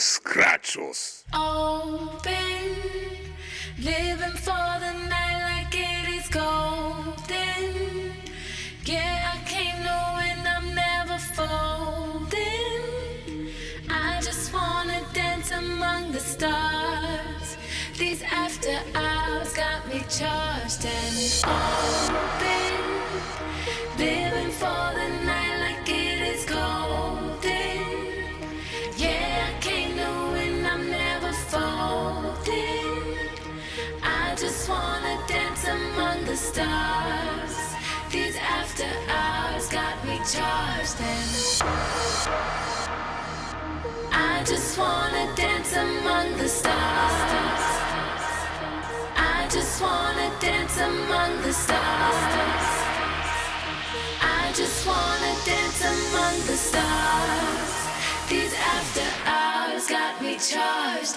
scratchos. Open, living for the night like it is golden. Yeah, I came knowing I'm never folding. I just wanna dance among the stars. These after hours got me charged and open, living for the night. stars. These after hours got me charged, and I just wanna dance among the stars. I just wanna dance among the stars. I just wanna dance among the stars. These after hours got me charged.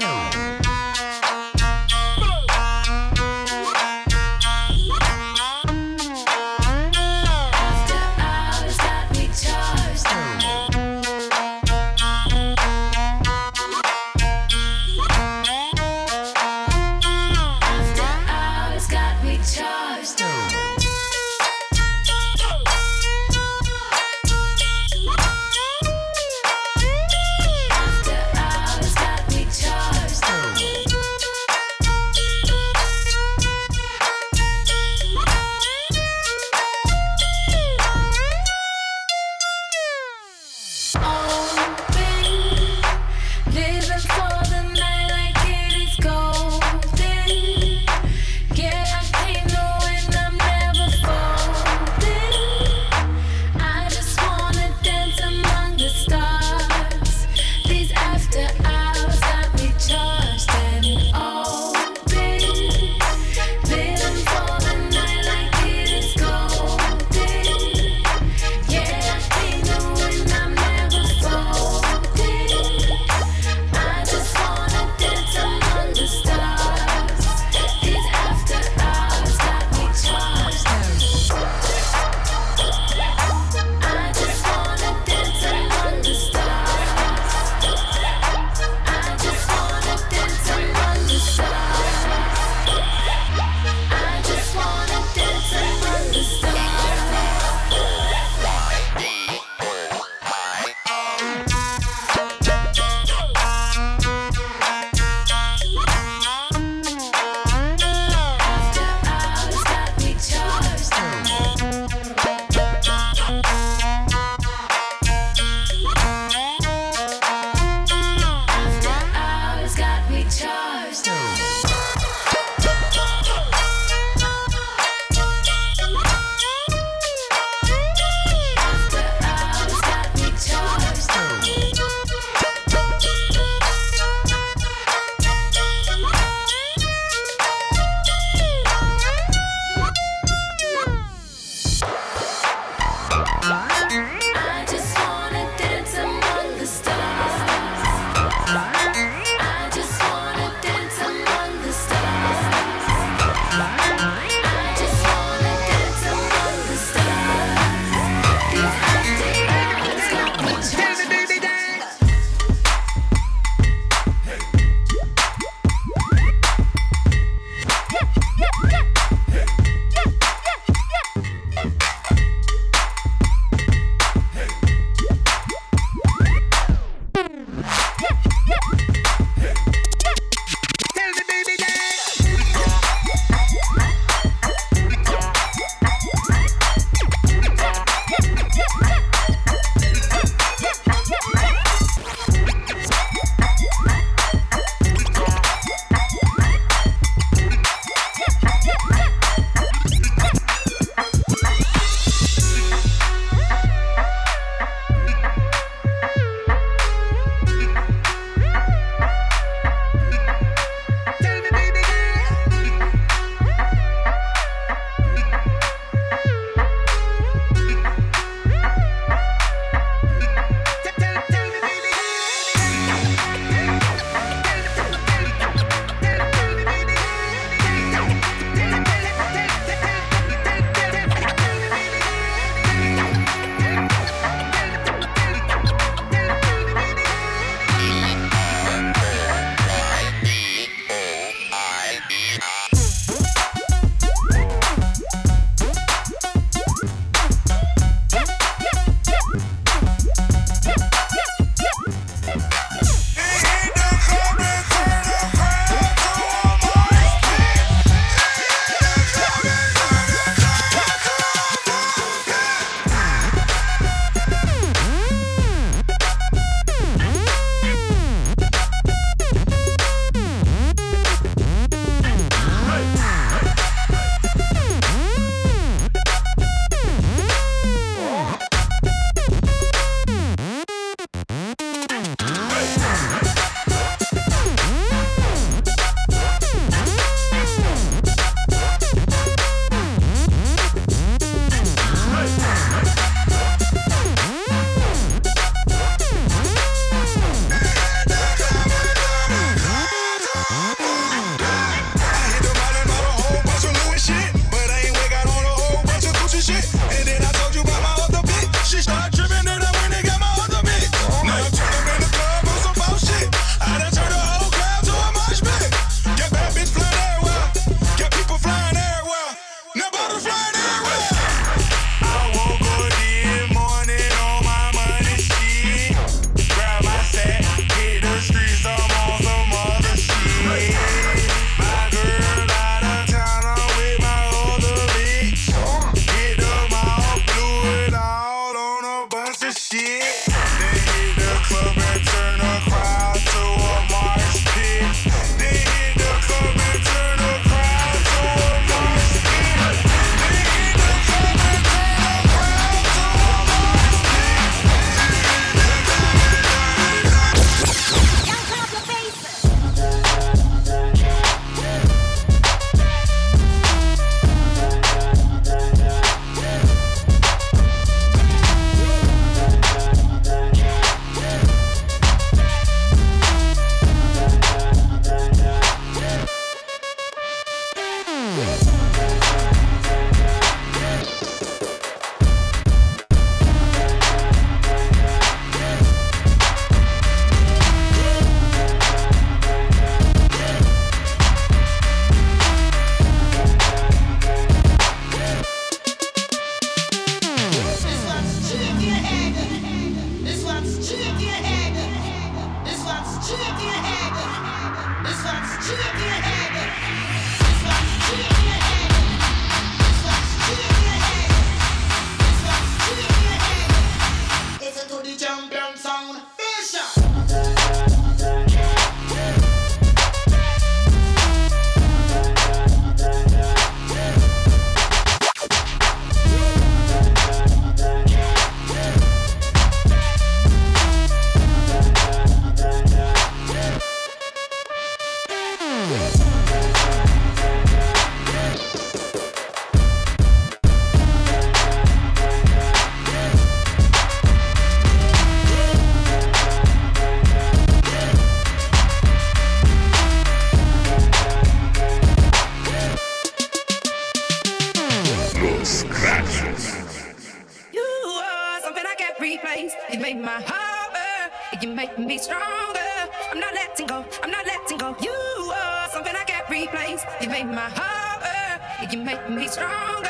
You make me stronger.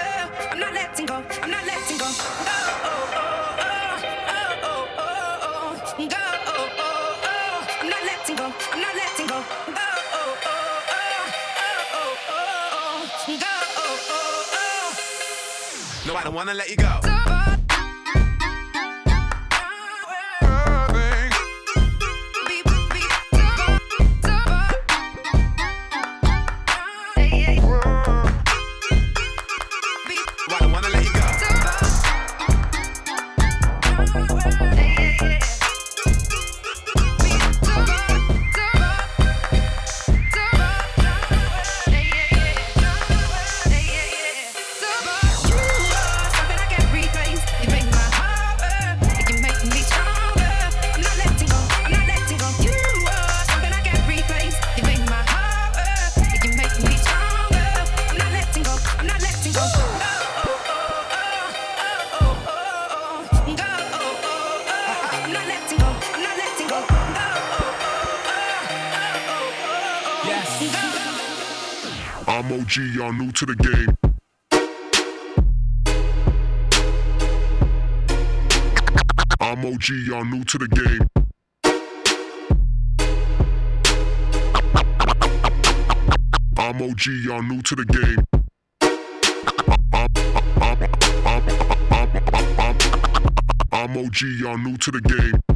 I'm not letting go. I'm not letting go. Go. Oh, oh, oh, I'm not letting go. I'm not letting go. Go. No, I don't wanna let you go. OG, y'all new to the game. I'm OG, y'all new to the game. I'm OG, y'all new to the game. I'm OG, y'all new to the game.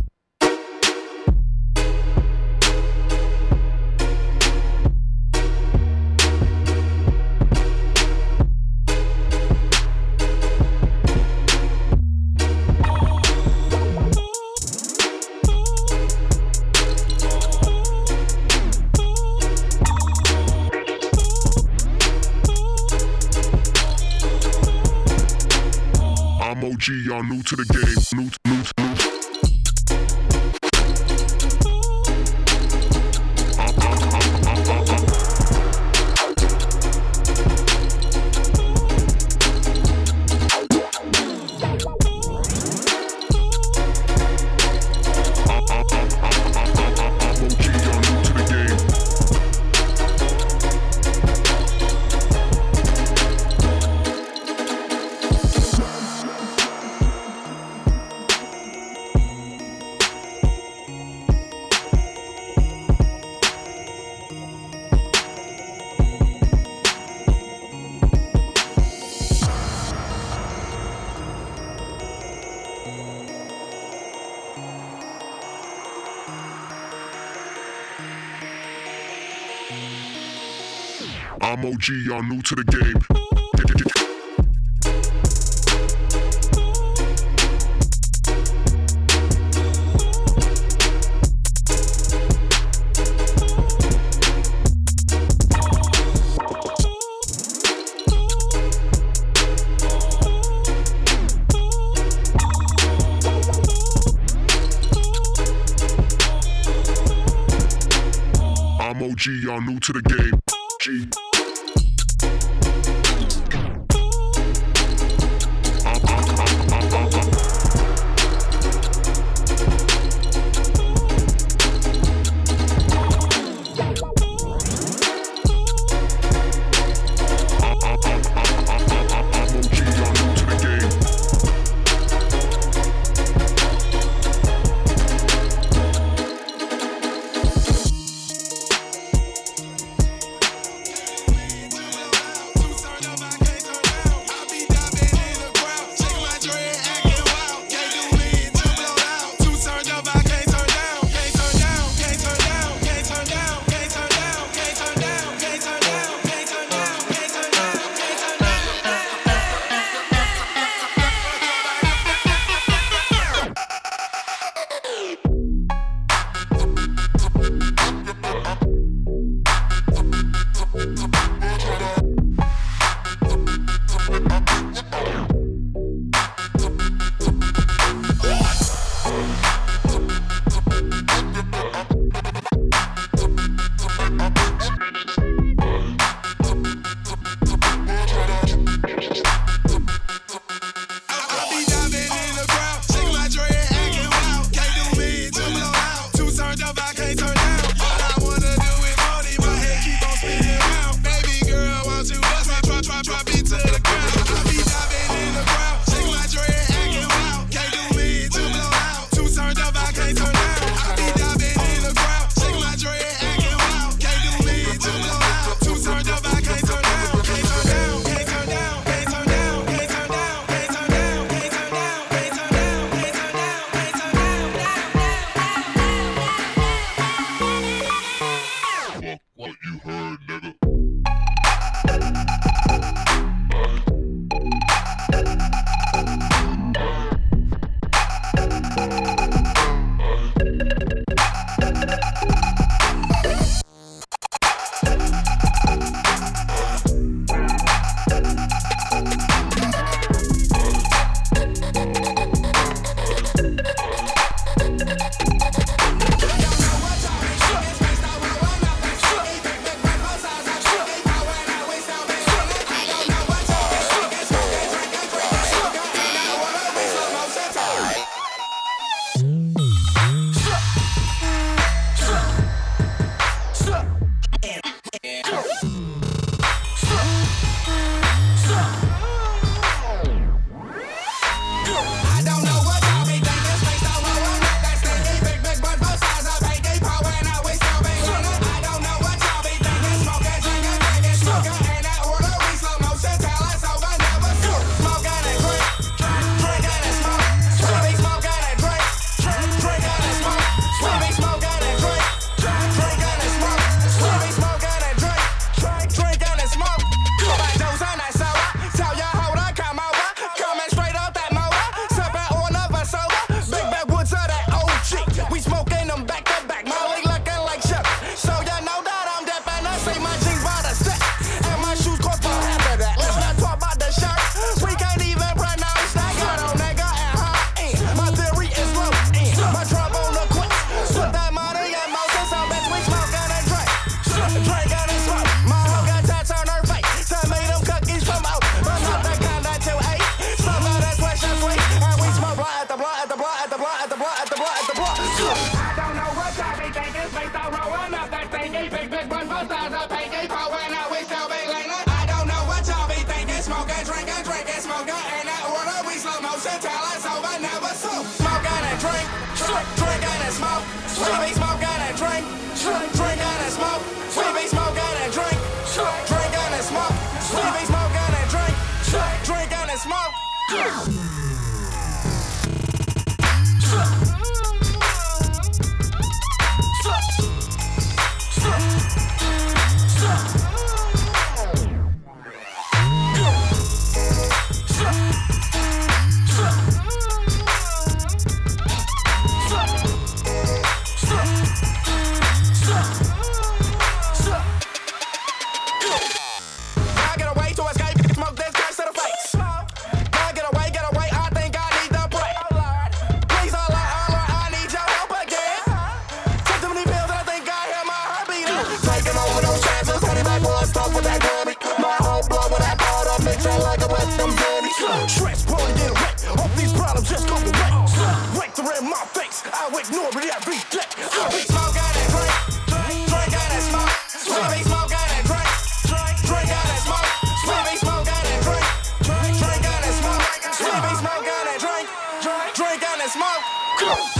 To OG, y'all new to the game. I'm OG, y'all new to the game. G. drink, drink and smoke.